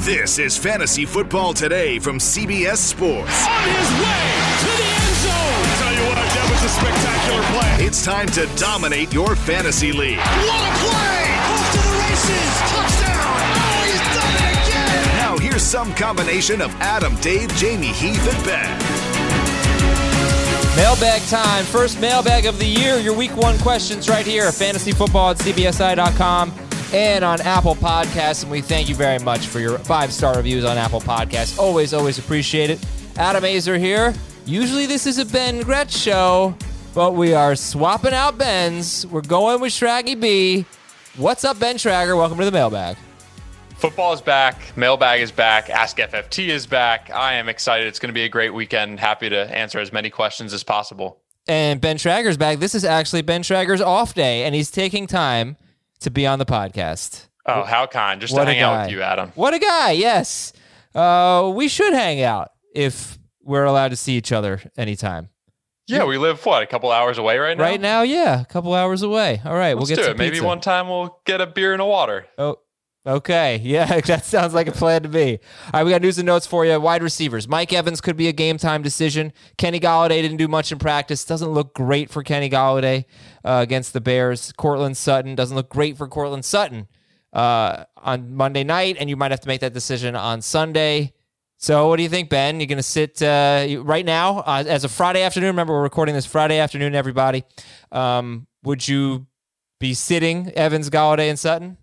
This is Fantasy Football Today from CBS Sports. On his way to the end zone. I tell you what, that was a spectacular play. It's time to dominate your fantasy league. What a play! Off to the races. Touchdown. Oh, he's done it again. Now here's some combination of Adam, Dave, Jamey, Heath, and Ben. Mailbag time. First mailbag of the year. Your week one questions right here. Fantasy football at CBSI.com and on Apple Podcasts. And we thank you very much for your five star reviews on Apple Podcasts. Always, always appreciate it. Adam Aizer here. Usually this is a Ben Gretch show, but we are swapping out Ben's. We're going with Shraggy B. What's up, Ben Schragger? Welcome to the mailbag. Football is back. Mailbag is back. Ask FFT is back. I am excited. It's going to be a great weekend. Happy to answer as many questions as possible. And Ben Schragger's back. This is actually Ben Schragger's off day, and he's taking time to be on the podcast. Oh, how kind. Just What to hang out with you, Adam. What a guy, yes. Uh, we should hang out if we're allowed to see each other anytime. Yeah, we live, what, a couple hours away right now? Right now, yeah, a couple hours away. All right, Let's we'll get do some it. Maybe one time we'll get a beer and a water. Oh, okay. Yeah, that sounds like a plan to me. All right, we got news and notes for you. Wide receivers. Mike Evans could be a game time decision. Kenny Golladay didn't do much in practice. Doesn't look great for Kenny Golladay uh, against the Bears. Courtland Sutton doesn't look great for Courtland Sutton uh, on Monday night, and you might have to make that decision on Sunday. So, what do you think, Ben? You're going to sit uh, right now uh, as a Friday afternoon. Remember, we're recording this Friday afternoon, everybody. Um, would you be sitting Evans, Golladay, and Sutton?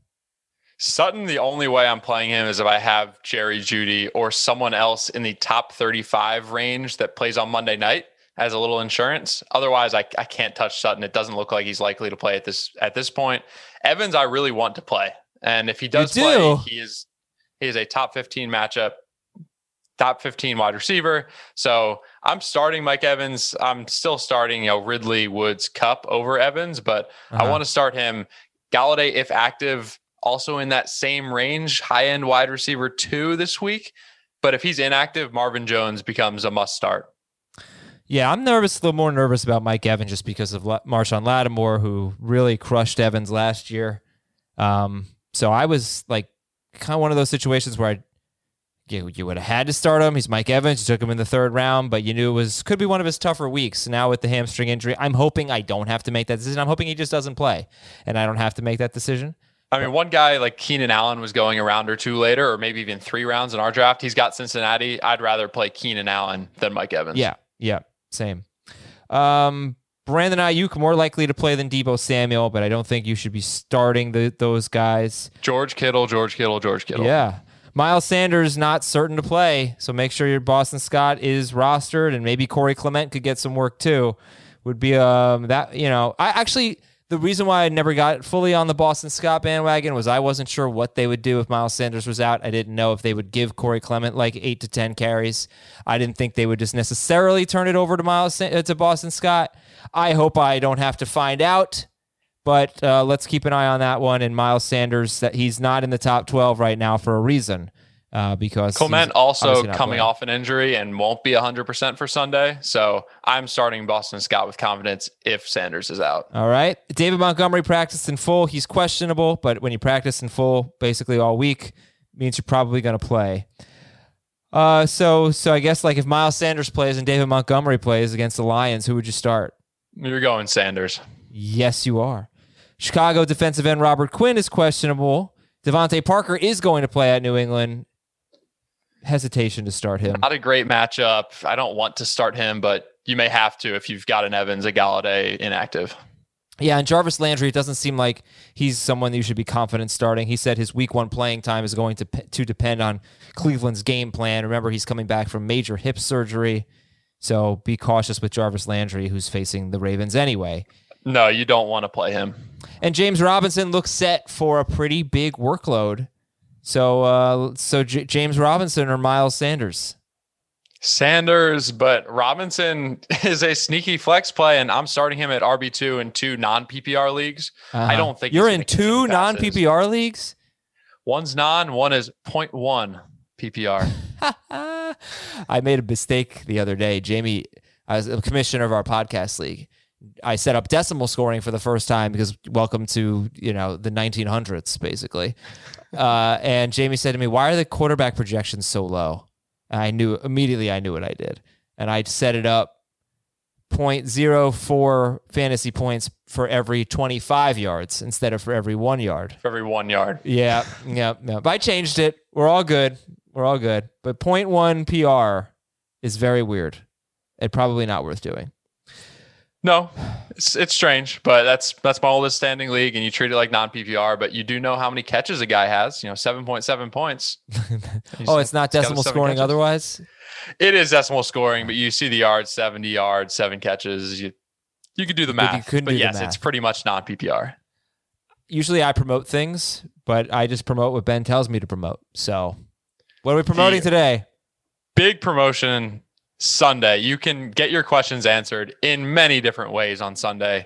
Sutton, the only way I'm playing him is if I have Jerry Jeudy or someone else in the top 35 range that plays on Monday night as a little insurance. Otherwise, I, I can't touch Sutton. It doesn't look like he's likely to play at this at this point. Evans, I really want to play, and if he does do? play, he is he is a top 15 matchup, top 15 wide receiver. So I'm starting Mike Evans. I'm still starting, you know, Ridley Woods Kupp over Evans, but I Uh-huh. want to start him. Golladay, if active, also in that same range, high end wide receiver two this week. But if he's inactive, Marvin Jones becomes a must start. Yeah, I'm nervous, a little more nervous about Mike Evans just because of La- Marshon Lattimore, who really crushed Evans last year. Um, so I was like, kind of one of those situations where I, you, you would have had to start him. He's Mike Evans. You took him in the third round, but you knew it was could be one of his tougher weeks. Now with the hamstring injury, I'm hoping I don't have to make that decision. I'm hoping he just doesn't play, and I don't have to make that decision. I mean, one guy like Keenan Allen was going a round or two later, or maybe even three rounds in our draft. He's got Cincinnati. I'd rather play Keenan Allen than Mike Evans. Yeah, yeah, same. Um, Brandon Aiyuk more likely to play than Deebo Samuel, but I don't think you should be starting the, those guys. George Kittle, George Kittle, George Kittle. Yeah. Miles Sanders not certain to play, so make sure your Boston Scott is rostered, and maybe Corey Clement could get some work too. Would be um that you know I actually the reason why I never got fully on the Boston Scott bandwagon was I wasn't sure what they would do if Miles Sanders was out. I didn't know if they would give Corey Clement like eight to ten carries. I didn't think they would just necessarily turn it over to Miles uh, to Boston Scott. I hope I don't have to find out. But uh, let's keep an eye on that one. And Miles Sanders, that he's not in the top 12 right now for a reason. Uh, because Clement he's also coming playing. off an injury and won't be 100% for Sunday. So I'm starting Boston Scott with confidence if Sanders is out. All right. David Montgomery practiced in full. He's questionable, but when you practice in full basically all week, means you're probably going to play. Uh, so so I guess like if Miles Sanders plays and David Montgomery plays against the Lions, who would you start? You're going Sanders. Yes, you are. Chicago defensive end Robert Quinn is questionable. DeVante Parker is going to play at New England. Hesitation to start him. Not a great matchup. I don't want to start him, but you may have to if you've got an Evans, a Golladay inactive. Yeah, and Jarvis Landry, it doesn't seem like he's someone that you should be confident starting. He said his week one playing time is going to to depend on Cleveland's game plan. Remember, he's coming back from major hip surgery, so be cautious with Jarvis Landry, who's facing the Ravens anyway. No, you don't want to play him. And James Robinson looks set for a pretty big workload So, uh, so J- James Robinson or Miles Sanders? Sanders, but Robinson is a sneaky flex play, and I'm starting him at RB two in two non PPR leagues. I Uh-huh. don't think you're in two non PPR leagues. One's non, one is 0.1 PPR. I made a mistake the other day. Jamey, I was a commissioner of our podcast league. I set up decimal scoring for the first time because welcome to you know the 1900s basically. Uh, and Jamey said to me, "Why are the quarterback projections so low?" And I knew immediately. I knew what I did, and I set it up 0.04 fantasy points for every 25 yards instead of for every one yard. for every one yard. Yeah, yeah, yeah. But I changed it. We're all good. We're all good. But 0.1 PR is very weird and probably not worth doing. No, it's it's strange, but that's that's my oldest standing league, and you treat it like non PPR. But you do know how many catches a guy has. You know, seven point seven points. Oh, it's not decimal scoring catches. otherwise? It is decimal scoring, but you see the yards, seventy yards, seven catches. You you could do the math, but the yes, math. it's pretty much non PPR. Usually I promote things, but I just promote what Ben tells me to promote. So what are we promoting The- today? Big promotion Sunday. You can get your questions answered in many different ways on Sunday.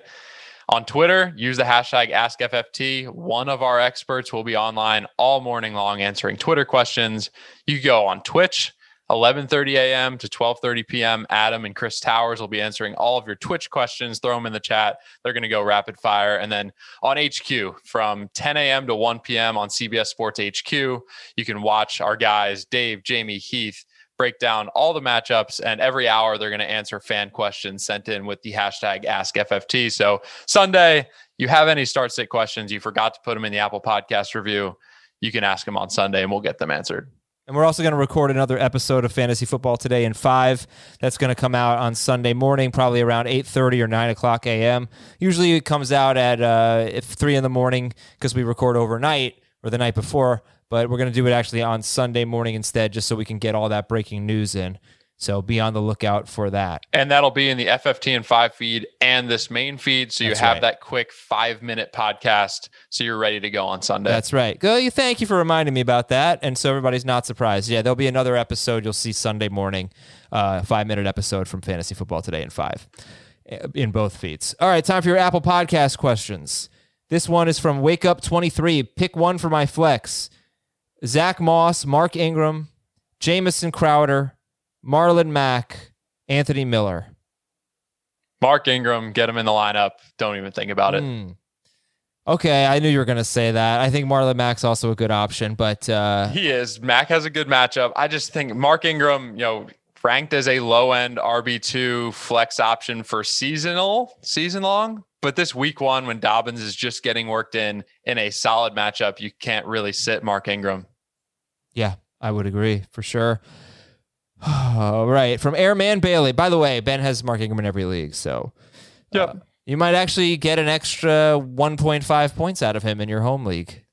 On Twitter, use the hashtag AskFFT. One of our experts will be online all morning long answering Twitter questions. You go on Twitch, 11:30 a.m. to 12:30 p.m. Adam and Chris Towers will be answering all of your Twitch questions. Throw them in the chat. They're going to go rapid fire. And then on HQ from 10 a.m. to 1 p.m. on CBS Sports HQ, you can watch our guys Dave, Jamie, Heath break down all the matchups and every hour they're going to answer fan questions sent in with the hashtag AskFFT. So Sunday, you have any start sit questions, you forgot to put them in the Apple Podcast review, you can ask them on Sunday and we'll get them answered. And we're also going to record another episode of Fantasy Football today in five. That's going to come out on Sunday morning, probably around eight thirty or nine o'clock a.m. Usually it comes out at uh, three in the morning because we record overnight or the night before. But we're going to do it actually on Sunday morning instead, just so we can get all that breaking news in. So be on the lookout for that. And that'll be in the FFT and five feed and this main feed. So you That's have right. that quick five minute podcast. So you're ready to go on Sunday. That's right. Go. You thank you for reminding me about that, and so everybody's not surprised. Yeah, there'll be another episode. You'll see Sunday morning, uh, five minute episode from Fantasy Football today in five, uh, in both feeds. All right, time for your Apple Podcast questions. This one is from Wake Up Twenty Three. Pick one for my flex: Zack Moss, Mark Ingram, Jamison Crowder, Marlon Mack, Anthony Miller. Mark Ingram, get him in the lineup. Don't even think about it. Hmm. Okay, I knew you were going to say that. I think Marlon Mack's also a good option, but uh, He is. Mack has a good matchup. I just think Mark Ingram, you know, ranked as a low end RB2 flex option for seasonal, season long. But this week one, when Dobbins is just getting worked in in a solid matchup, you can't really sit Mark Ingram. Yeah, I would agree for sure. All right, from Airman Bailey. By the way, Ben has Mark Ingram in every league, so Yep. uh, you might actually get an extra 1.5 points out of him in your home league.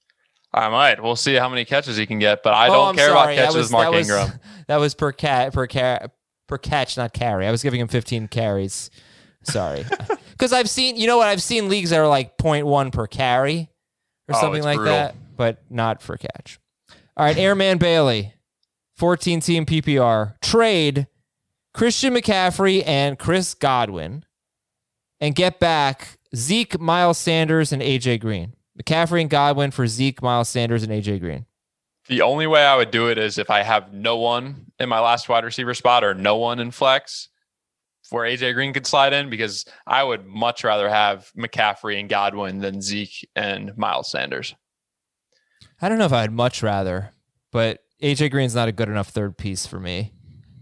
I might. We'll see how many catches he can get, but I Oh, don't I'm care sorry. about catches, was- Mark that was- Ingram. That was per cat per cat per catch, not carry. I was giving him 15 carries. Sorry, because I've seen you know what I've seen leagues that are like 0.1 per carry or Oh, something like brutal. that, but not for catch. All right, Airman Bailey, 14 team PPR trade Christian McCaffrey and Chris Godwin, and get back Zeke, Miles Sanders, and AJ Green. McCaffrey and Godwin for Zeke, Miles Sanders, and AJ Green. The only way I would do it is if I have no one in my last wide receiver spot or no one in flex where AJ Green could slide in because I would much rather have McCaffrey and Godwin than Zeke and Miles Sanders. I don't know if I'd much rather, but AJ Green's not a good enough third piece for me.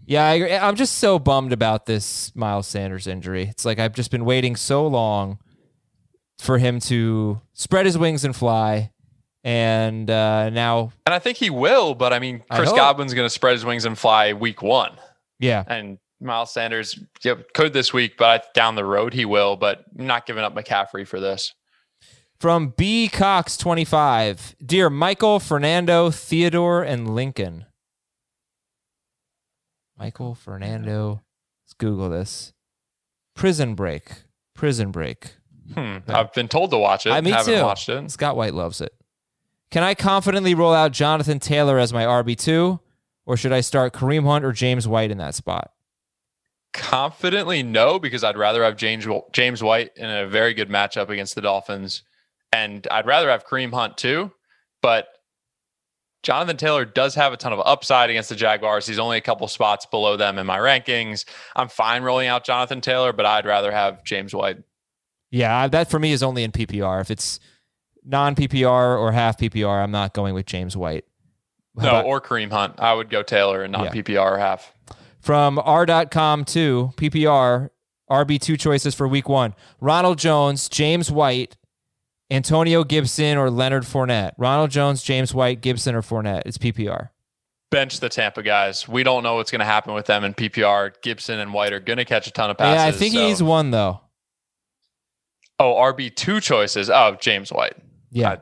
Yeah, I, I'm just so bummed about this Miles Sanders injury. It's like I've just been waiting so long for him to spread his wings and fly, and uh, now, And I think he will, but I mean, Chris hope. Godwin's going to spread his wings and fly week one. yeah, And Miles Sanders yep, could this week, but down the road he will, but I'm not giving up McCaffrey for this. from B Cox 25, dear Michael, Fernando, Theodore, and Lincoln. Michael, Fernando. Let's Google this. Prison Break. Prison Break. Hmm. I've been told to watch it. I, me haven't too. watched it. Scott White loves it. Can I confidently roll out Jonathan Taylor as my RB2? Or should I start Kareem Hunt or James White in that spot? Confidently, no, because I'd rather have James James White in a very good matchup against the Dolphins, and I'd rather have Kareem Hunt too. But Jonathan Taylor does have a ton of upside against the Jaguars. He's only a couple spots below them in my rankings. I'm fine rolling out Jonathan Taylor, but I'd rather have James White. Yeah, that for me is only in PPR. If it's non PPR or half PPR, I'm not going with James White. How No, about- or Kareem Hunt. I would go Taylor and not Yeah. PPR or half. From r.com to PPR, RB2 choices for week one Ronald Jones, James White, Antonio Gibson, or Leonard Fournette. Ronald Jones, James White, Gibson, or Fournette. It's PPR. Bench the Tampa guys. We don't know what's going to happen with them in PPR. Gibson and White are going to catch a ton of passes. yeah, I think so- he needs one, though. Oh, RB two choices. Oh, James White. Yeah.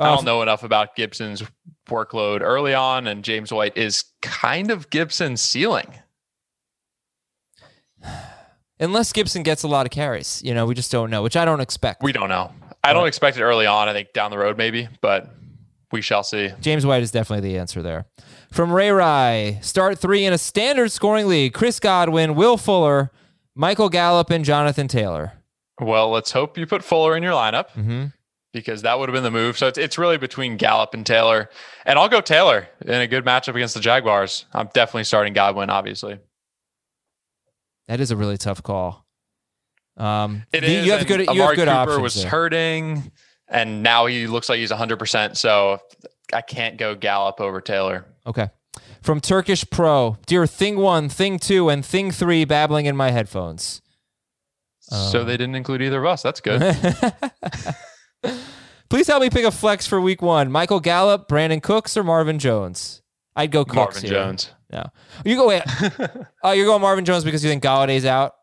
I don't know enough about Gibson's workload early on, and James White is kind of Gibson's ceiling. Unless Gibson gets a lot of carries. You know, we just don't know, which I don't expect. We don't know. I don't expect it early on. I think down the road maybe, but we shall see. James White is definitely the answer there. From Ray Rye, start three in a standard scoring league Chris Godwin, Will Fuller, Michael Gallup, and Jonathan Taylor. Well, let's hope you put Fuller in your lineup hmm because that would have been the move. So it's it's really between Gallup and Taylor, and I'll go Taylor in a good matchup against the Jaguars. I'm definitely starting Godwin, obviously. That is a really tough call. Um, It the- is. you have good, you have good Cooper options. was there. hurting, and now he looks like he's 100. percent So I can't go Gallup over Taylor. Okay. From Turkish Pro, dear Thing One, Thing Two, and Thing Three, babbling in my headphones. so they didn't include either of us. That's good. Please help me pick a flex for Week One: Michael Gallup, Brandin Cooks, or Marvin Jones. I'd go Cooks Marvin here. Jones No, you go. Wait. oh, you're going Marvin Jones because you think Golladay's out.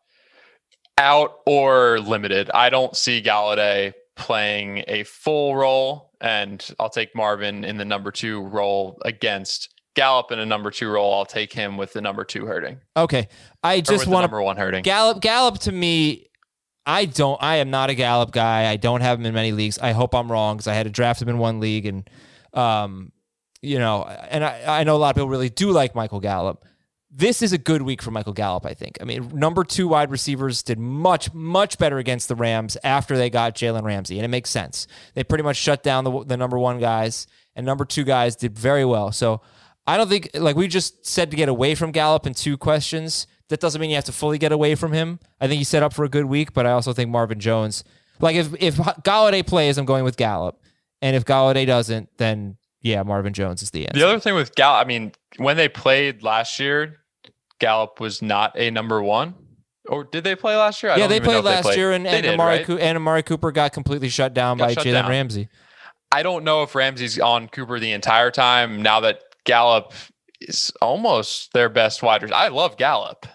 out or limited. I don't see Golladay playing a full role, and I'll take Marvin in the number two role against Gallup in a number two role. I'll take him with the number two hurting. Okay, I just want number one hurting. Gallup, Gallup to me, I don't. I am not a Gallup guy. I don't have him in many leagues. I hope I'm wrong because I had to draft him in one league, and um, you know, and I, I know a lot of people really do like Michael Gallup. This is a good week for Michael Gallup. I think. I mean, number two wide receivers did much, much better against the Rams after they got Jalen Ramsey, and it makes sense. They pretty much shut down the the number one guys, and number two guys did very well. So. I don't think like we just said to get away from Gallup in two questions. That doesn't mean you have to fully get away from him. I think he's set up for a good week, but I also think Marvin Jones. Like if if Golladay plays, I'm going with Gallup, and if Golladay doesn't, then yeah, Marvin Jones is the answer. The other thing with Gallup, I mean, when they played last year, Gallup was not a number one. Or did they play last year? I yeah, they played last year, and, They and, did, Amari right? And Amari Cooper got completely shut down Got by Jalen. Ramsey. I don't know if Ramsey's on Cooper the entire time now that Gallup is almost their best wide receiver. I love Gallup.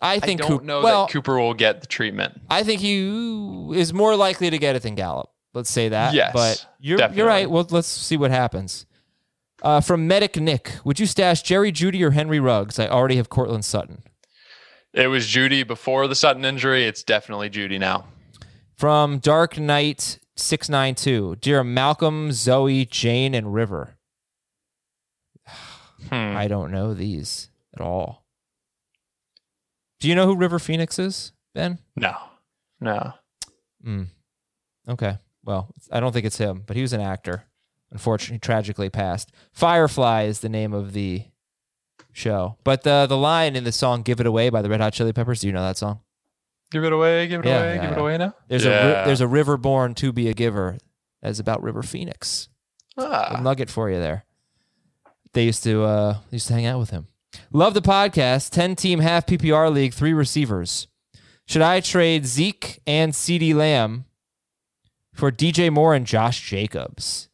I I think don't Coop- know well, that Cooper will get the treatment. I think he is more likely to get it than Gallup. Let's say that. Yes, but you're definitely. you're right. Well, let's see what happens. Uh, from Medic Nick, would you stash Jerry Jeudy or Henry Ruggs? I already have Courtland Sutton. It was Jeudy before the Sutton injury. It's definitely Jeudy now. From Dark Knight six nine two, dear Malcolm, Zoe, Jane, and River. Hmm. I don't know these at all. Do you know who River Phoenix is, Ben? No, no. Mm. Okay. Well, I don't think it's him, but he was an actor. Unfortunately, tragically passed. Firefly is the name of the show. But the the line in the song "Give It Away" by the Red Hot Chili Peppers. Do you know that song? Give it away. Give it Yeah, away. yeah, give it away now. There's a ri- there's a river born to be a giver. That's about River Phoenix. A Ah, nugget for you there. They used to uh used to hang out with him. Love the podcast. Ten team half PPR league, three receivers. Should I trade Zeke and CeeDee Lamb for DJ Moore and Josh Jacobs?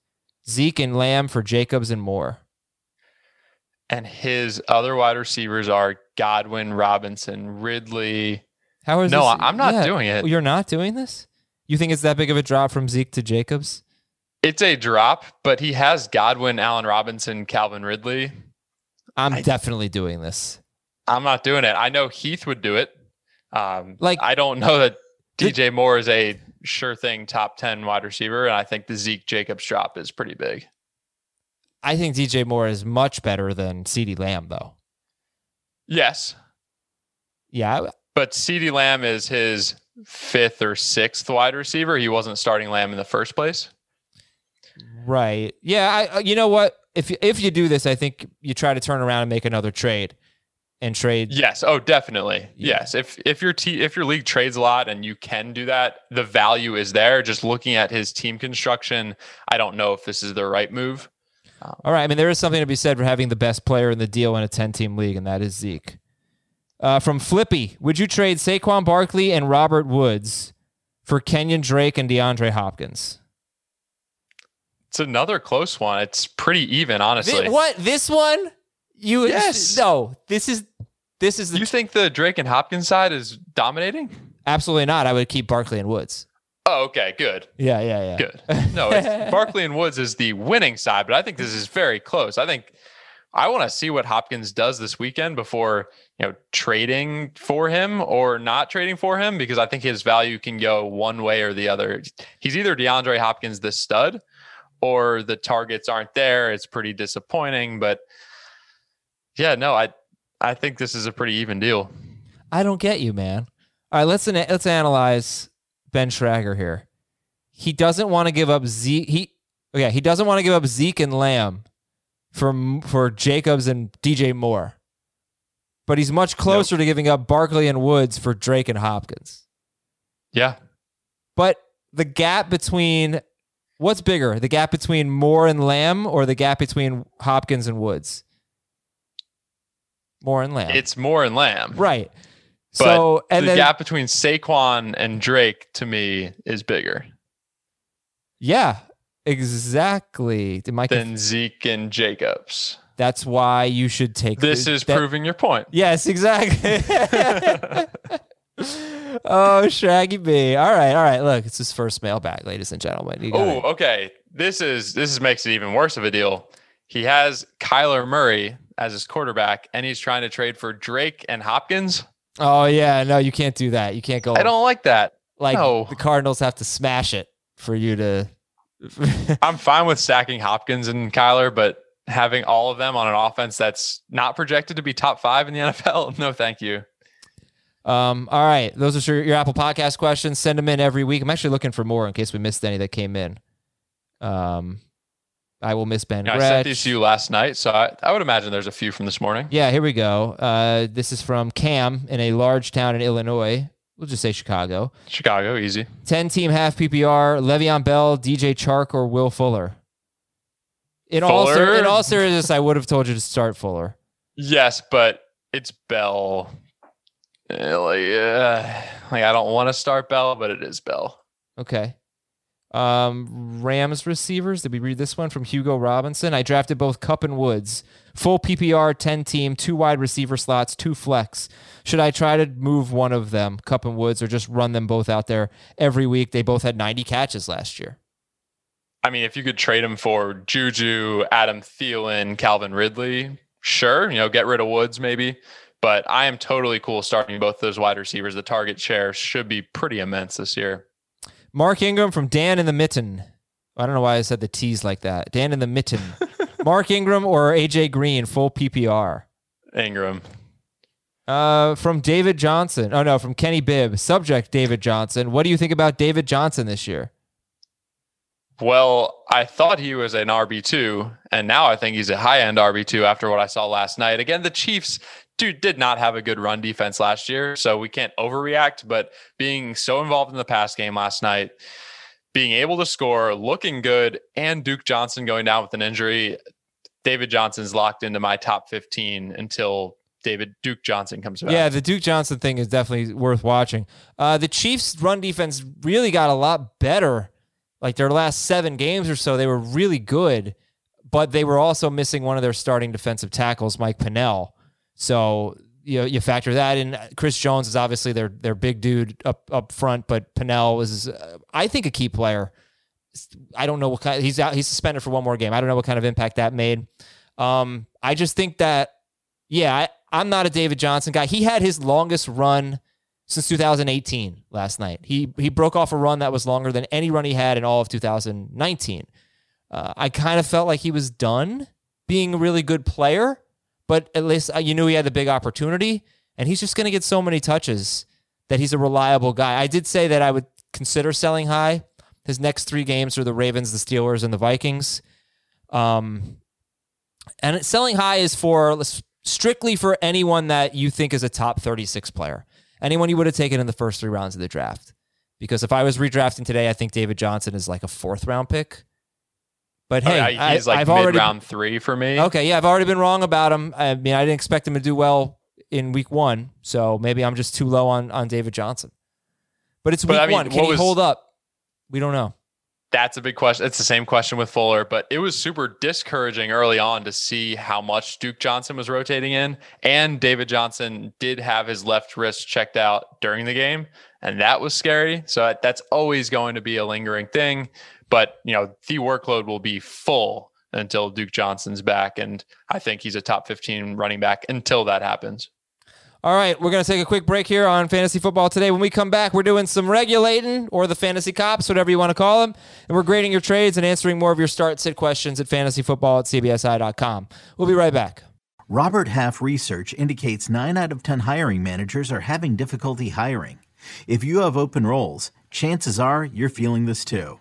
Zeke and Lamb for Jacobs and Moore. and his other wide receivers are Godwin, Robinson, Ridley. How is No, this? I'm not doing it. You're not doing this? You think it's that big of a drop from Zeke to Jacobs? It's a drop, but he has Godwin, Allen Robinson, Calvin Ridley. I'm I- definitely doing this. I'm not doing it. I know Heath would do it. Um, Like- I don't know that DJ Moore is a sure thing top 10 wide receiver. And I think the Zeke Jacobs drop is pretty big. I think DJ Moore is much better than CeeDee Lamb, though. Yes. Yeah. But CeeDee Lamb is his fifth or sixth wide receiver. He wasn't starting Lamb in the first place. Right. Yeah. I. uh, You know what? If you, if you do this, I think you try to turn around and make another trade, and trade. Yes. Oh, definitely. Yeah. Yes. If if your te- if your league trades a lot and you can do that, the value is there. Just looking at his team construction, I don't know if this is the right move. All right. I mean, there is something to be said for having the best player in the deal in a ten-team league, and that is Zeke. Uh, from Flippy, would you trade Saquon Barkley and Robert Woods for Kenyon Drake and DeAndre Hopkins? It's another close one. It's pretty even, honestly. Thi- what this one? You Yes. no. This is this is the You think the Drake and Hopkins side is dominating? absolutely not. I would keep Barkley and Woods. Oh, okay, good, Yeah, yeah, yeah. good. No, it's, Barkley and Woods is the winning side, but I think this is very close. I think I want to see what Hopkins does this weekend before you know trading for him or not trading for him because I think his value can go one way or the other. He's either DeAndre Hopkins, the stud, or the targets aren't there. It's pretty disappointing, but yeah, no, I I think this is a pretty even deal. I don't get you, man. All right, let's let's analyze Ben Schragger here. He doesn't want to give up Zeke. He okay. He doesn't want to give up Zeke and Lamb for for Jacobs and DJ Moore, but he's much closer to giving up Barkley and Woods for Drake and Hopkins. Yeah, But the gap between what's bigger, the gap between Moore and Lamb, or the gap between Hopkins and Woods? Moore and Lamb. it's Moore and Lamb. right. But so and the then gap between Saquon and Drake to me is bigger Yeah, exactly. Am I conf- Zeke and Jacobs. That's why you should take This the- is that- proving your point. Yes, exactly. oh, Shaggy B. All right, all right. Look, it's his first mailbag, ladies and gentlemen. Oh, okay. This is this is makes it even worse of a deal. He has Kyler Murray as his quarterback, and he's trying to trade for Drake and Hopkins. oh yeah. No, you can't do that. You can't go. I don't like that. like no. the Cardinals have to smash it for you to. I'm fine with stacking Hopkins and Kyler, but having all of them on an offense that's not projected to be top five in the NFL, no, thank you. Um, all right, those are your, your Apple Podcast questions. Send them in every week. I'm actually looking for more in case we missed any that came in. Um, I will miss Ben Yeah, I sent these to you last night, so I, I would imagine there's a few from this morning. Yeah, here we go. Uh, this is from Cam in a large town in Illinois. We'll just say Chicago. Chicago, easy. 10 team half PPR, Le'Veon Bell, DJ Chark, or Will Fuller. In all, ser- Fuller? in all seriousness, I would have told you to start Fuller. Yes, but it's Bell. Eh, Like, uh, like I don't want to start Bell, but it is Bell. Okay. Um, Rams receivers. Did we read this one from Hugo Robinson? I drafted both Kupp and Woods. Full PPR, 10 team, two wide receiver slots, two flex. Should I try to move one of them, Kupp and Woods, or just run them both out there every week? They both had 90 catches last year. I mean, if you could trade them for Juju, Adam Thielen, Calvin Ridley, sure, you know, get rid of Woods maybe. But I am totally cool starting both those wide receivers. The target share should be pretty immense this year. Mark Ingram from Dan in the Mitten. I don't know why I said the T's like that. Dan in the Mitten. Mark Ingram or AJ Green, full PPR. Ingram. Uh, from David Johnson. Oh no, from Kenny Bibb. Subject David Johnson. What do you think about David Johnson this year? Well, I thought he was an RB2, and now I think he's a high end RB2 after what I saw last night. Again, the Chiefs dude did not have a good run defense last year, so we can't overreact, but being so involved in the pass game last night, being able to score, looking good, and Duke Johnson going down with an injury, David Johnson's locked into my top 15 until David Duke Johnson comes back. Yeah, the Duke Johnson thing is definitely worth watching. Uh, the Chiefs' run defense really got a lot better. Like their last seven games or so, they were really good, but they were also missing one of their starting defensive tackles, Mike Pennel. So you know, you factor that in. Chris Jones is obviously their their big dude up up front, but Pennel is, uh, I think, a key player. I don't know what kind. He's out. He's suspended for one more game. I don't know what kind of impact that made. Um, I just think that, yeah, I, I'm not a David Johnson guy. He had his longest run since 2018 last night. He he broke off a run that was longer than any run he had in all of 2019. Uh, I kind of felt like he was done being a really good player, but at least uh, you knew he had the big opportunity, and he's just going to get so many touches that he's a reliable guy. I did say that I would consider selling high. His next three games are the Ravens, the Steelers, and the Vikings. Um, and selling high is for strictly for anyone that you think is a top 36 player, anyone you would have taken in the first three rounds of the draft. Because if I was redrafting today, I think David Johnson is like a fourth round pick. But oh, hey, I, he's I, like I've mid already round three for me. okay. Yeah, I've already been wrong about him. I mean, I didn't expect him to do well in week one, so maybe I'm just too low on on David Johnson. But it's But, week I mean, one. Can he was- hold up? We don't know. That's a big question. It's the same question with Fuller, but it was super discouraging early on to see how much Duke Johnson was rotating in. And David Johnson did have his left wrist checked out during the game, and that was scary. So that's always going to be a lingering thing. But, you know, the workload will be full until Duke Johnson's back. And I think he's a top 15 running back until that happens. All right, we're going to take a quick break here on fantasy football today. When we come back, we're doing some regulating or the fantasy cops, whatever you want to call them. And we're grading your trades and answering more of your start sit questions at fantasyfootball at cbsi.com. We'll be right back. Robert Half research indicates 9 out of 10 hiring managers are having difficulty hiring. If you have open roles, chances are you're feeling this too.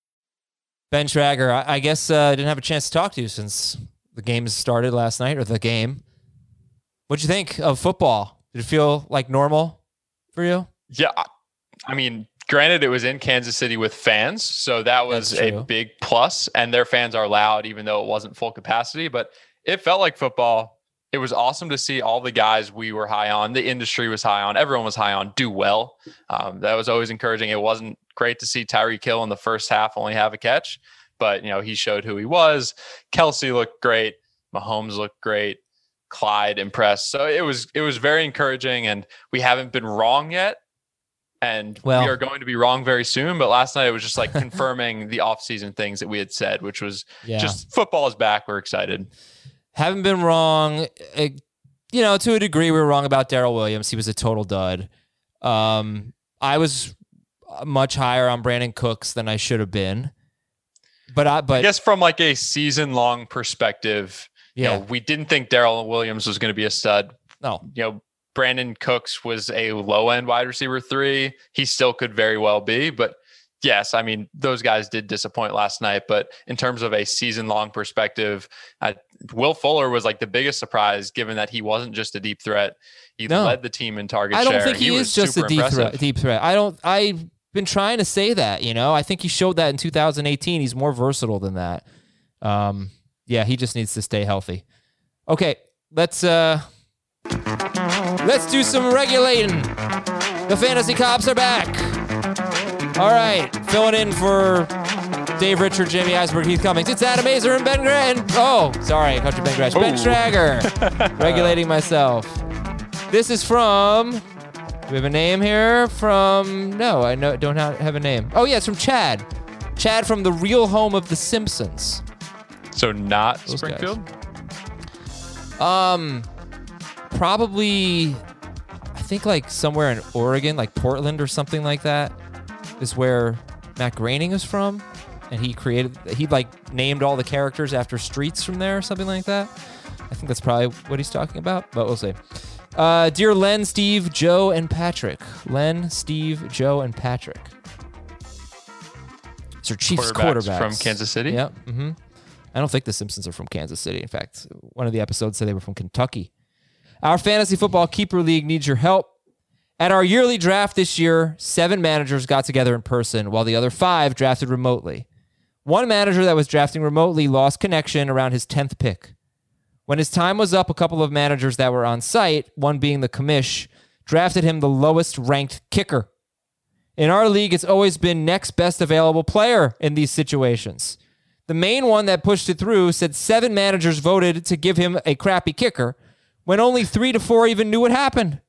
Ben Schragger, I, I guess uh, I didn't have a chance to talk to you since the games started last night or the game. What'd you think of football? Did it feel like normal for you? Yeah. I- mean, granted, it was in Kansas City with fans. So that was a big plus, And their fans are loud, even though it wasn't full capacity. But it felt like football. It was awesome to see all the guys we were high on, the industry was high on, everyone was high on, do well. Um, that was always encouraging. It wasn't great to see Tyreek Hill in the first half only have a catch, but you know he showed who he was. Kelce looked great. Mahomes looked great. Clyde impressed. So it was it was very encouraging, and we haven't been wrong yet. And Well- we are going to be wrong very soon. But last night it was just like confirming the offseason things that we had said, which was Yeah. just football is back. We're excited. Haven't been wrong. Uh, you know, to a degree, we were wrong about Darrel Williams. He was a total dud. Um, I was much higher on Brandin Cooks than I should have been. But I, but I guess from like a season long perspective, yeah, you know, we didn't think Darrel Williams was going to be a stud. no, You know, Brandin Cooks was a low end wide receiver three. He still could very well be, but yes, I mean those guys did disappoint last night. But in terms of a season long perspective, uh, Will Fuller was like the biggest surprise, given that he wasn't just a deep threat. He No. led the team in target I don't share. think he, was is just a deep threat. Deep threat. I don't. I've been trying to say that. You know, I think he showed that in 2018. He's more versatile than that. Um, yeah, he just needs to stay healthy. Okay, let's uh, let's do some regulating. The fantasy cops are back. All right, filling in for Dave Richard, Jamey Eisenberg, Heath Cummings. It's Adam Aizer and Ben Grant. Oh, sorry, Country Ben Grash. Ben Ooh. Regulating myself. This is from. We have a name here? From no, I know don't have a name. Oh yeah, it's from Chad. Chad from the real home of the Simpsons. So not Those guys. Springfield. Um, probably, I think like somewhere in Oregon, like Portland or something like that, is where Matt Groening is from, and he created he like named all the characters after streets from there or something like that. I think that's probably what he's talking about, but we'll see. Uh, dear Len, Steve, Joe, and Patrick. Len, Steve, Joe, and Patrick. These are Chiefs Quarterbacks quarterbacks from Kansas City? Yep. hmm I don't think the Simpsons are from Kansas City. In fact, one of the episodes said they were from Kentucky. Our fantasy football keeper league needs your help. At our yearly draft this year, seven managers got together in person, while the other five drafted remotely. One manager that was drafting remotely lost connection around his 10th pick. When his time was up, a couple of managers that were on site, one being the commish, drafted him the lowest ranked kicker. In our league, it's always been next best available player in these situations. The main one that pushed it through said seven managers voted to give him a crappy kicker when only three to four even knew what happened.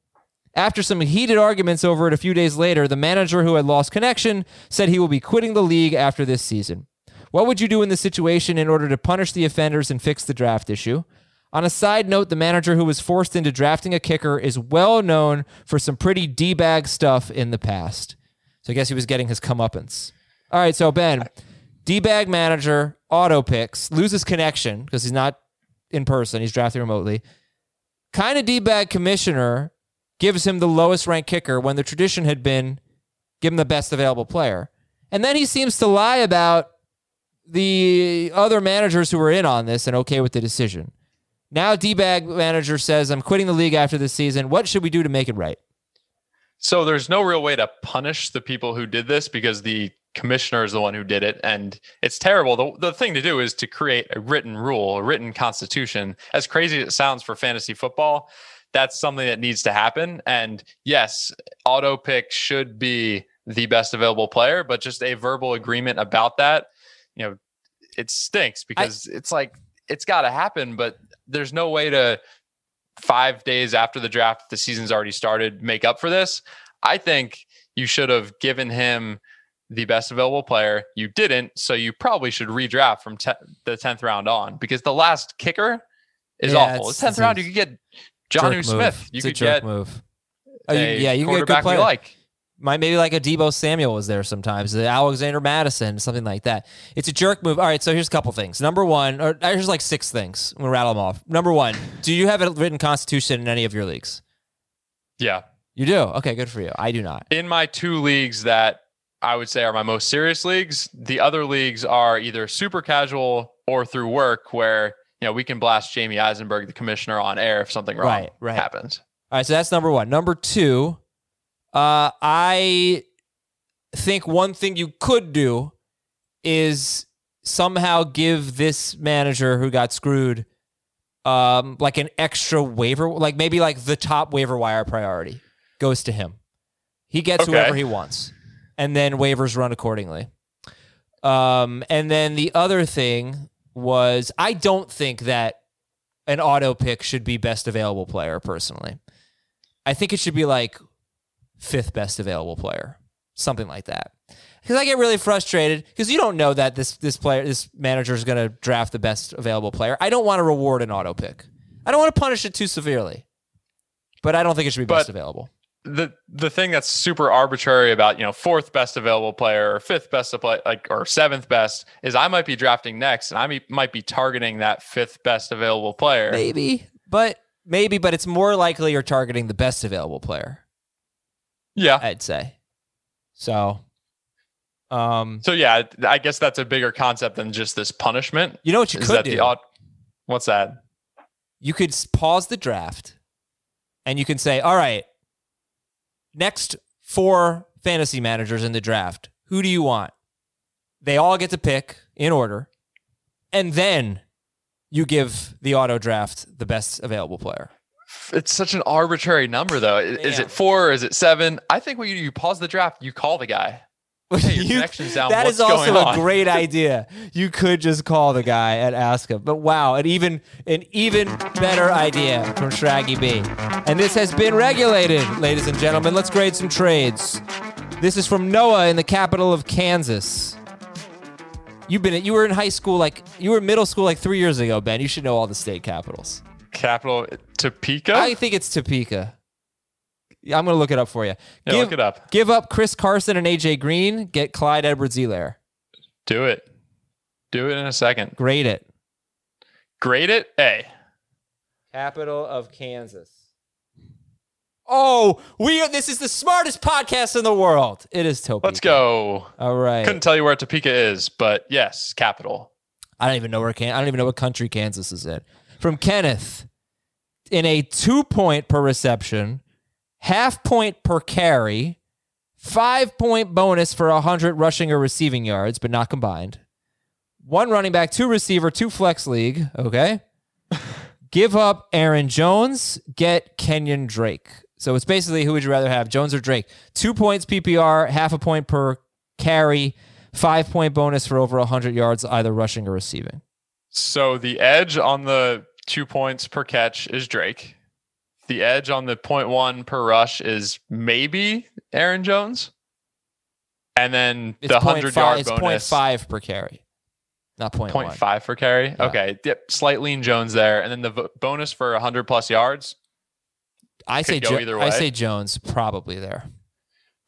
After some heated arguments over it a few days later, the manager who had lost connection said he will be quitting the league after this season. What would you do in this situation in order to punish the offenders and fix the draft issue? On a side note, the manager who was forced into drafting a kicker is well known for some pretty D bag stuff in the past. So I guess he was getting his comeuppance. All right, so Ben, D bag manager, auto picks, loses connection because he's not in person, he's drafting remotely. Kind of D bag commissioner gives him the lowest ranked kicker when the tradition had been give him the best available player. And then he seems to lie about the other managers who were in on this and okay with the decision. Now, D bag manager says, I'm quitting the league after this season. What should we do to make it right? So there's no real way to punish the people who did this because the commissioner is the one who did it and it's terrible. The, the thing to do is to create a written rule, a written constitution. As crazy as it sounds for fantasy football, that's something that needs to happen. And yes, auto pick should be the best available player, but just a verbal agreement about that, you know, it stinks because I, it's like it's got to happen, but there's no way to five days after the draft, the season's already started, make up for this. I think you should have given him the best available player. You didn't, so you probably should redraft from te- the tenth round on because the last kicker is yeah, awful. The tenth round, you could get Jonnu Smith. You could get move. Oh, you, yeah, you can get a good player. like. Might maybe like a Deebo Samuel was there sometimes, the Alexander Mattison, something like that. It's a jerk move. All right, so here's a couple things. Number one, or here's like six things. I'm gonna rattle them off. Number one, do you have a written constitution in any of your leagues? Yeah, you do. Okay, good for you. I do not. In my two leagues that I would say are my most serious leagues, the other leagues are either super casual or through work, where you know we can blast Jamey Eisenberg, the commissioner, on air if something wrong right, right. happens. All right, so that's number one. Number two uh, I think one thing you could do is somehow give this manager who got screwed um, like an extra waiver, like maybe like the top waiver wire priority goes to him. He gets okay. whoever he wants, and then waivers run accordingly. Um, and then the other thing was I don't think that an auto pick should be best available player personally. I think it should be like fifth best available player, something like that. Because I get really frustrated because you don't know that this this player, this manager is going to draft the best available player. I don't want to reward an auto pick. I don't want to punish it too severely, but I don't think it should be best but available. The the thing that's super arbitrary about you know fourth best available player or fifth best play like or seventh best is I might be drafting next and I might be targeting that fifth best available player. Maybe, but maybe, but it's more likely you're targeting the best available player. Yeah. I'd say. So um So yeah, I guess that's a bigger concept than just this punishment. You know what you Is could do? Odd, what's that? You could pause the draft and you can say, "All right, next four fantasy managers in the draft. Who do you want?" They all get to pick in order. And then you give the auto draft the best available player it's such an arbitrary number though. Is, it four? Or Is it seven? I think when you, you pause the draft, you call the guy. Hey, you, down. That is also a great idea. You could just call the guy and ask him. But wow, an even an even better idea from Shraggy B. And this has been regulated, ladies and gentlemen. Let's grade some trades. This is from Noah in the capital of Kansas. You've been you were in high school like you were middle school like three years ago, Ben. You should know all the state capitals capital Topeka? I think it's Topeka. Yeah, I'm going to look it up for you. Yeah, give, look it up. Give up Chris Carson and AJ Green. Get Clyde Edwards-Helaire Do it. Do it in a second. Grade it. Grade it. A. Capital of Kansas. Oh, we are, this is the smartest podcast in the world. It is Topeka. Let's go. All right. Couldn't tell you where Topeka is, but yes, capital. I don't even know where Can I don't even know what country Kansas is in. From Kenneth, in a two point per reception, half point per carry, five point bonus for hundred rushing or receiving yards, but not combined. One running back, two receiver, two flex league. Okay. Give up Aaron Jones, get Kenyon Drake. So it's basically who would you rather have, Jones or Drake? Two points PPR, half a point per carry, five point bonus for over 100 yards, either rushing or receiving. So the edge on the two points per catch is Drake. The edge on the point one per rush is maybe Aaron Jones. And then It's the point 100 yard it's bonus. point five per carry, not point, Point one. five for carry. Yeah. Okay. Yep. Slight lean Jones there. And then the v- bonus for 100 plus yards, I say Jo- I say Jones probably there.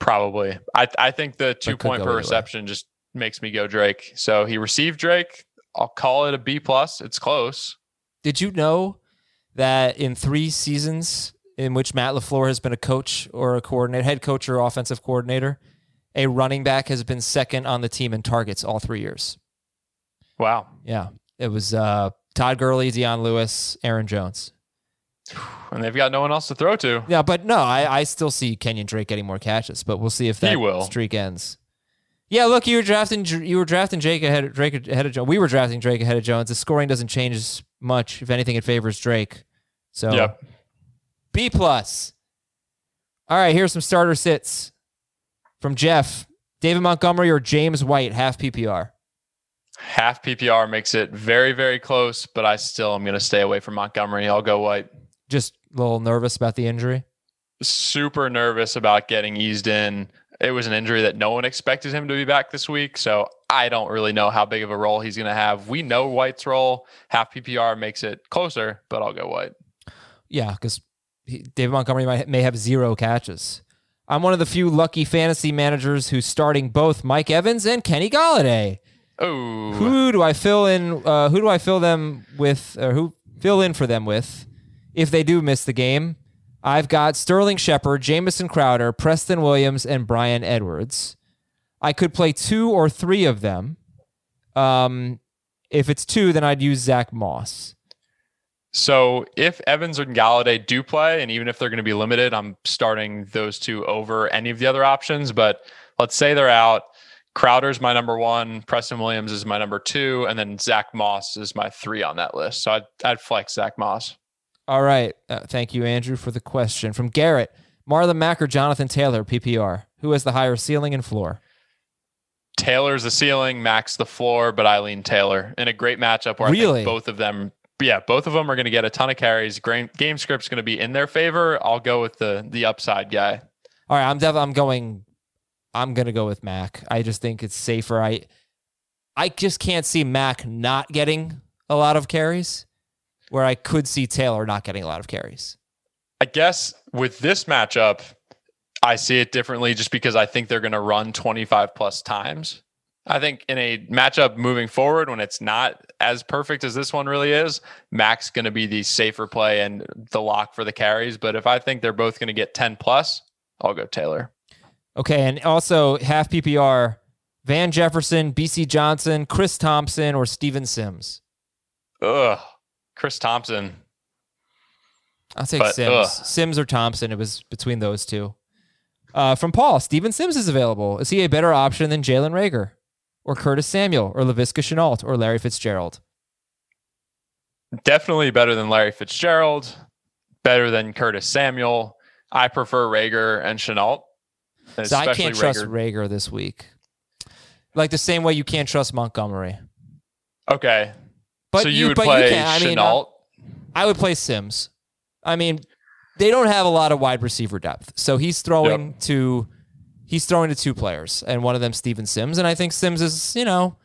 probably. I, I think the two point per reception just makes me go Drake. So he received Drake. I'll call it a B plus. It's close. Did you know that in three seasons in which Matt LaFleur has been a coach or a coordinator, head coach or offensive coordinator, a running back has been second on the team in targets all three years? Wow. Yeah. It was uh, Todd Gurley, Dion Lewis, Aaron Jones. And they've got no one else to throw to. Yeah, but no, I, I still see Kenyon Drake getting more catches, but we'll see if that will. streak ends. Yeah, look, you were drafting you were drafting Drake ahead of Drake ahead of Jones. We were drafting Drake ahead of Jones. The scoring doesn't change much. If anything, it favors Drake. So Yep. B plus. All right, here's some starter sits from Jeff. David Montgomery or James White, half PPR. Half PPR makes it very, very close, but I still am going to stay away from Montgomery. I'll go White. Just a little nervous about the injury. Super nervous about getting eased in. It was an injury that no one expected him to be back this week. So I don't really know how big of a role he's going to have. We know White's role. Half PPR makes it closer, but I'll go White. Yeah, because David Montgomery might, may have zero catches. I'm one of the few lucky fantasy managers who's starting both Mike Evans and Kenny Golladay. Oh, Who do I fill in? Uh, who do I fill them with? Or who fill in for them with if they do miss the game? I've got Sterling Shepard, Jamison Crowder, Preston Williams, and Bryan Edwards. I could play two or three of them. Um, if it's two, then I'd use Zack Moss. So if Evans and Golladay do play, and even if they're going to be limited, I'm starting those two over any of the other options. But let's say they're out. Crowder's my number one, Preston Williams is my number two, and then Zack Moss is my three on that list. So I'd, I'd flex Zack Moss. All right. Uh, thank you, Andrew, for the question. From Garrett, Marlon Mack or Jonathan Taylor, PPR? Who has the higher ceiling and floor? Taylor's the ceiling, Mack's the floor, but Eileen Taylor in a great matchup where I Really? think both of them, yeah, both of them are going to get a ton of carries. Game, game script's going to be in their favor. I'll go with the the upside guy. All right, I'm def- I'm going. I'm gonna go with Mack. I just think it's safer. I I just can't see Mack not getting a lot of carries, where I could see Taylor not getting a lot of carries. I guess with this matchup, I see it differently just because I think they're going to run 25 plus times. I think in a matchup moving forward, when it's not as perfect as this one really is, Mack's going to be the safer play and the lock for the carries. But if I think they're both going to get 10 plus, I'll go Taylor. Okay, and also half PPR: Van Jefferson, BC Johnson, Chris Thompson, or Steven Sims. Ugh. Chris Thompson. I'll take But, Sims. ugh. Sims or Thompson. It was between those two. Uh, from Paul, Steven Sims is available. Is he a better option than Jalen Reagor, or Curtis Samuel, or Laviska Shenault, or Larry Fitzgerald? Definitely better than Larry Fitzgerald, better than Curtis Samuel. I prefer Reagor and Shenault. and So I can't trust Reagor. Reagor this week. Like the same way you can't trust Montgomery. Okay. But so you, you- would but you play can- I mean, Shenault. I would play Sims. I mean, they don't have a lot of wide receiver depth. So he's throwing to he's throwing to two players, and one of them Steven Sims. And I think Sims is, you know,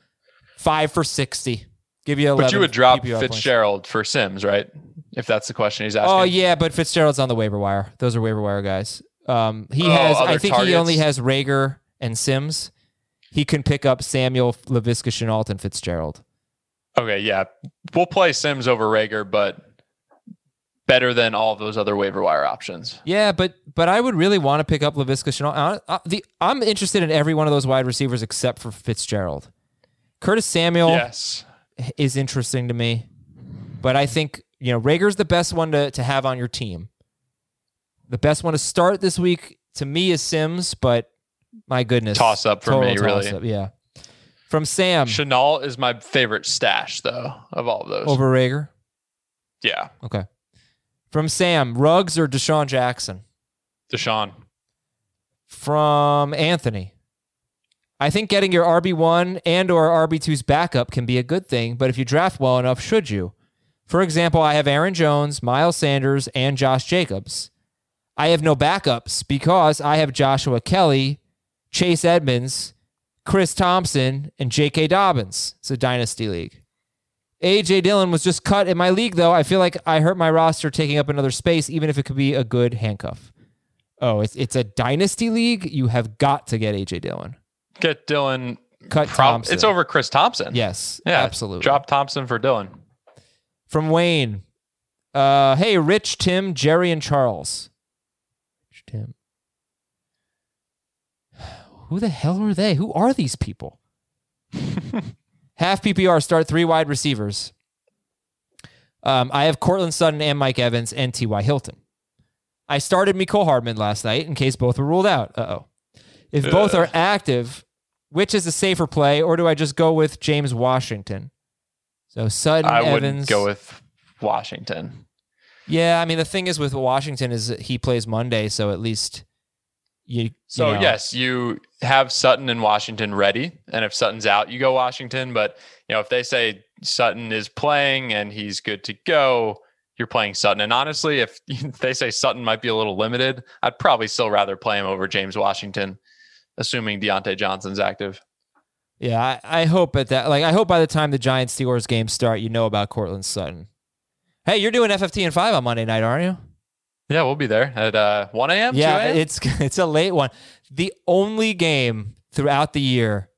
five for sixty. Give you a. but you would drop PPR points. Fitzgerald for Sims, right? If that's the question he's asking. Oh yeah, but Fitzgerald's on the waiver wire. Those are waiver wire guys. Um, he Oh, has. I think he only has Reagor and Sims. He can pick up Samuel, Laviska Shenault, and Fitzgerald. Okay, yeah. We'll play Sims over Reagor, but better than all those other waiver wire options. Yeah, but but I would really want to pick up Laviska Shenault. Uh, uh, the, I'm interested in every one of those wide receivers except for Fitzgerald. Curtis Samuel Yes. is interesting to me, but I think you know Reagor's the best one to to have on your team. The best one to start this week to me is Sims, but my goodness, Toss up for me, really. toss-up, yeah. From Sam Shenault is my favorite stash, though, of all of those. over Reagor. yeah, Okay. From Sam, Ruggs or DeSean Jackson? DeSean. From Anthony. I think getting your RB1 and or RB2's backup can be a good thing, but if you draft well enough, should you? For example, I have Aaron Jones, Miles Sanders, and Josh Jacobs. I have no backups because I have Joshua Kelley, Chase Edmonds, Chris Thompson, and J.K. Dobbins. It's a dynasty league. AJ Dillon was just cut in my league, though. I feel like I hurt my roster taking up another space, even if it could be a good handcuff. Oh, it's it's a dynasty league. You have got to get AJ Dillon. Get Dillon. Cut prob- Thompson. It's over Chris Thompson. Yes, Yeah, absolutely. Drop Thompson for Dillon. From Wayne. Uh, hey, Rich, Tim, Jerry, and Charles. Rich, Tim. Who the hell are they? Who are these people? Half PPR start three wide receivers. Um, I have Courtland Sutton and Mike Evans and T.Y. Hilton. I started Mecole Hardman last night in case both were ruled out. Uh oh. If both are active, which is a safer play, or do I just go with James Washington? So Sutton, I Evans. wouldn't go with Washington. Yeah, I mean the thing is with Washington is he plays Monday, so at least you. So you know, yes, you have Sutton and Washington ready, and if Sutton's out, you go Washington. But you know, if they say Sutton is playing and he's good to go, you're playing Sutton. And honestly, if they say Sutton might be a little limited, I'd probably still rather play him over James Washington, assuming Diontae Johnson's active. yeah. I, I hope at that, like, I hope by the time the Giants Steelers games start, you know about Courtland Sutton. Hey, you're doing FFT and five on Monday night, aren't you? Yeah, we'll be there at uh, 1 a.m. 2 Yeah, it's it's a late one. The only game throughout the year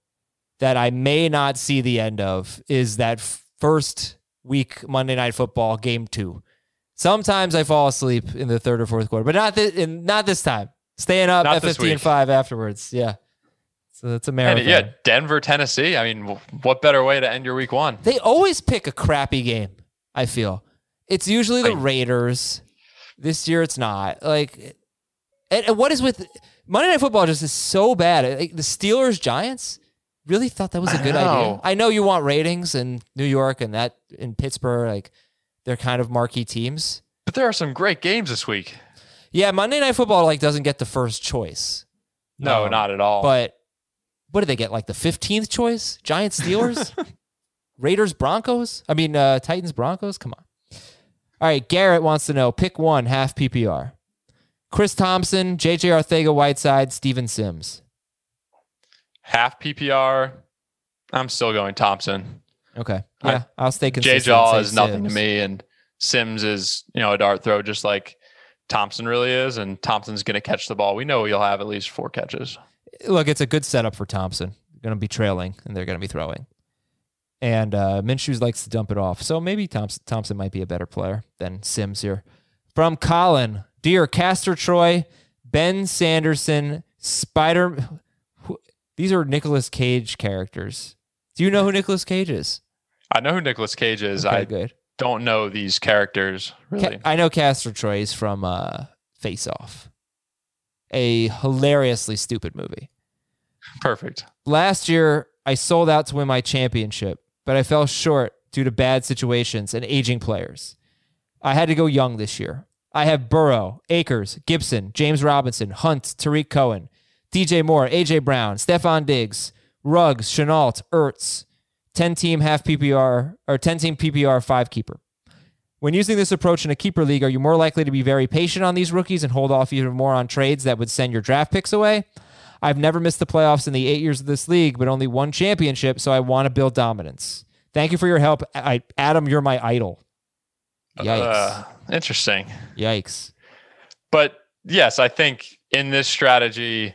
that I may not see the end of is that first week Monday Night Football game two. Sometimes I fall asleep in the third or fourth quarter, but not this, in, not this time. Staying up Not at fifteen and five afterwards. Yeah, so it's a And marathon. yeah, Denver, Tennessee. I mean, what better way to end your week one? They always pick a crappy game. I feel it's usually the I- Raiders. This year, it's not like. And, and what is with Monday Night Football? Just is so bad. Like, the Steelers Giants really thought that was a I good idea. I know you want ratings in New York and that in Pittsburgh, like they're kind of marquee teams. But there are some great games this week. Yeah, Monday Night Football like doesn't get the first choice. No, Um, not at all. But what did they get? Like the fifteenth choice? Giants Steelers, Raiders Broncos. I mean uh, Titans Broncos. Come on. All right, Garrett wants to know: pick one half PPR. Chris Thompson, JJ Arcega-Whiteside, Steven Sims. half PPR, I'm still going Thompson. Okay, I- yeah, I'll stay J consistent. Jaw is say nothing to me, and Sims is you know a dart throw just like Thompson really is, and Thompson's going to catch the ball. We know he'll have at least four catches. Look, it's a good setup for Thompson. Going to be trailing, and they're going to be throwing. And uh, Minshew likes to dump it off, so maybe Thompson, Thompson might be a better player than Sims here. From Colin, dear Castor Troy, Ben Sanderson, Spider. who- These are Nicolas Cage characters. Do you know who Nicolas Cage is? I know who Nicolas Cage is. Okay, I good. don't know these characters really. Ca- I know Castor Troy is from uh, Face Off, a hilariously stupid movie. Perfect. Last year, I sold out to win my championship, but I fell short due to bad situations and aging players. I had to go young this year. I have Burrow, Akers, Gibson, James Robinson, Hunt, Tarik Cohen, DJ Moore, AJ Brown, Stefon Diggs, Ruggs, Shenault, Ertz, 10 team half PPR or 10 team PPR five keeper. When using this approach in a keeper league, are you more likely to be very patient on these rookies and hold off even more on trades that would send your draft picks away? I've never missed the playoffs in the eight years of this league, but only one championship, so I want to build dominance. Thank you for your help. I, Adam, you're my idol. Yikes. Uh, interesting. Yikes. But yes, I think in this strategy,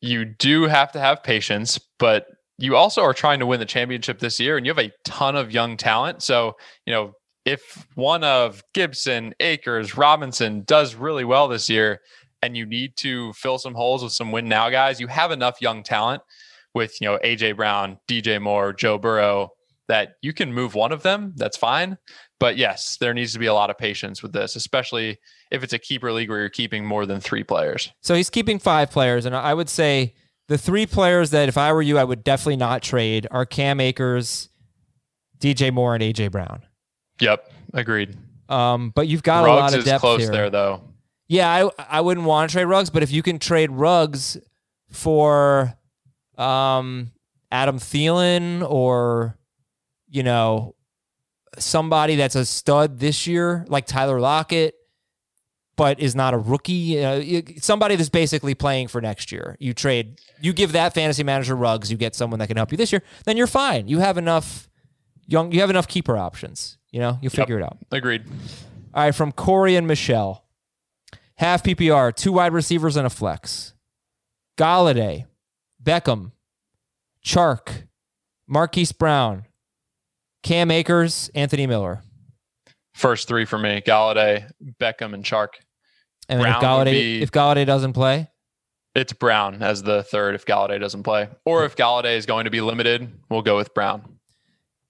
you do have to have patience, but you also are trying to win the championship this year and you have a ton of young talent. So, you know, if one of Gibson, Akers, Robinson does really well this year and you need to fill some holes with some win now guys, you have enough young talent with, you know, AJ Brown, DJ Moore, Joe Burrow that you can move one of them. That's fine. But yes, there needs to be a lot of patience with this, especially if it's a keeper league where you're keeping more than three players. So he's keeping five players, and I would say the three players that if I were you, I would definitely not trade are Cam Akers, DJ Moore, and AJ Brown. Yep, agreed. Um, but you've got Ruggs a lot of depth is close here. there though. Yeah, I I wouldn't want to trade Ruggs, but if you can trade Ruggs for um Adam Thielen or you know somebody that's a stud this year like Tyler Lockett but is not a rookie, you know, somebody that's basically playing for next year. You trade you give that fantasy manager Ruggs. you get someone that can help you this year, then you're fine. You have enough young you have enough keeper options, you know? You figure it out. Agreed. All right, from Corey and Michelle. Half PPR, two wide receivers and a flex. Golladay, Beckham, Chark, Marquise Brown, Cam Akers, Anthony Miller. First three for me: Golladay, Beckham, and Chark. And if Golladay be- if Golladay doesn't play, It's Brown as the third if Golladay doesn't play, or if Golladay is going to be limited, we'll go with Brown.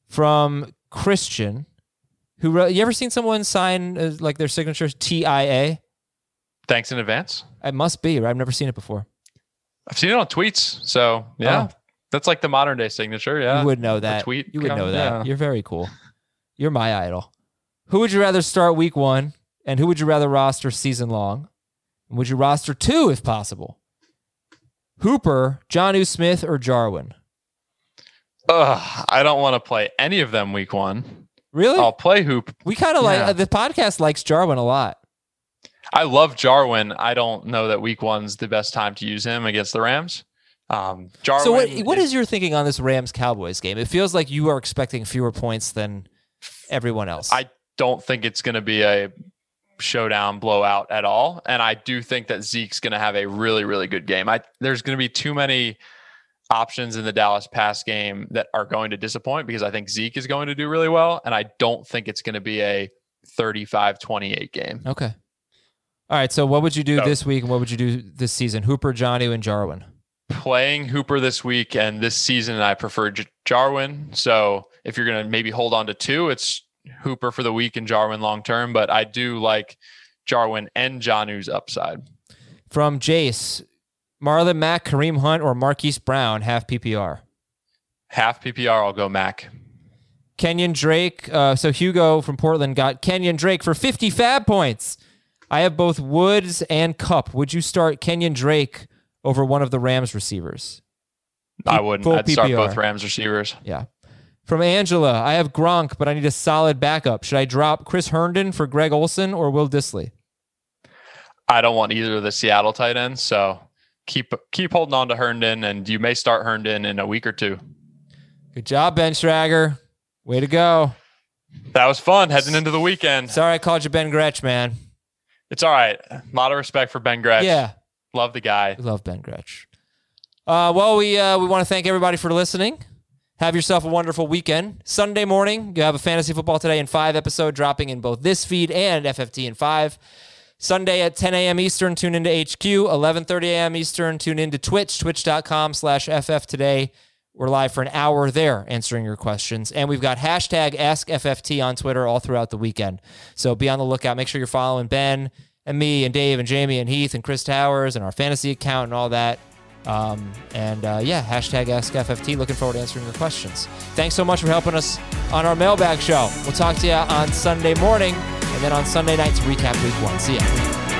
from Christian, who wrote, you ever seen someone sign uh, like their signature TIA? Thanks in advance. It must be. Right? I've never seen it before. I've seen it on tweets, so yeah, Oh. that's like the modern day signature. Yeah, you would know The that. tweet. You would know that. Yeah. You're very cool. You're my idol. Who would you rather start week one, and who would you rather roster season long? And would you roster two if possible? Hooper, Jonnu Smith, or Jarwin? Ugh, I don't want to play any of them week one. Really? I'll play hoop. we kind of like Yeah. uh, the podcast likes Jarwin a lot. I love Jarwin. I don't know that week one's the best time to use him against the Rams. Um, Jarwin. So what what is your thinking on this Rams Cowboys game? It feels like you are expecting fewer points than everyone else. I don't think it's going to be a showdown blowout at all, and I do think that Zeke's going to have a really really good game. I there's going to be too many options in the Dallas pass game that are going to disappoint because I think Zeke is going to do really well, and I don't think it's going to be a 35-28 game. okay. All right. So what would you do So- this week, and what would you do this season? Hooper, Jonnu, and Jarwin. playing Hooper this week and this season, I prefer J- Jarwin. So if you're going to maybe hold on to two, it's Hooper for the week and Jarwin long term. But I do like Jarwin and Jonnu's upside. From Jace, Marlon Mack, Kareem Hunt, or Marquise Brown, half PPR. Half PPR, I'll go Mack. Kenyon Drake. Uh, so Hugo from Portland got Kenyon Drake for 50 FAAB points. I have both Woods and Kupp. Would you start Kenyon Drake over one of the Rams receivers? I wouldn't. I'd start both Rams receivers. Yeah. From Angela, I have Gronk, but I need a solid backup. Should I drop Chris Herndon for Greg Olsen or Will Dissly? I don't want either of the Seattle tight ends. So keep keep holding on to Herndon, and you may start Herndon in a week or two. Good job, Ben Schragger. Way to go. That was fun heading into the weekend. Sorry I called you Ben Gretch, man. It's all right. A lot of respect for Ben Gretch. Yeah. Love the guy. We love Ben Gretch. Uh, well, we uh, we want to thank everybody for listening. Have yourself a wonderful weekend. Sunday morning, you have a fantasy football today in five episode dropping in both this feed and FFT in five. Sunday at 10 a.m. Eastern, tune into HQ. 11:30 a.m. Eastern, tune into Twitch, twitch.com/slash FF today. We're live for an hour there answering your questions. And we've got hashtag AskFFT on Twitter all throughout the weekend. So be on the lookout. Make sure you're following Ben and me and Dave and Jamey and Heath and Chris Towers and our fantasy account and all that. Um, and uh, yeah, hashtag AskFFT. Looking forward to answering your questions. Thanks so much for helping us on our mailbag show. We'll talk to you on Sunday morning and then on Sunday night to recap week one. See ya.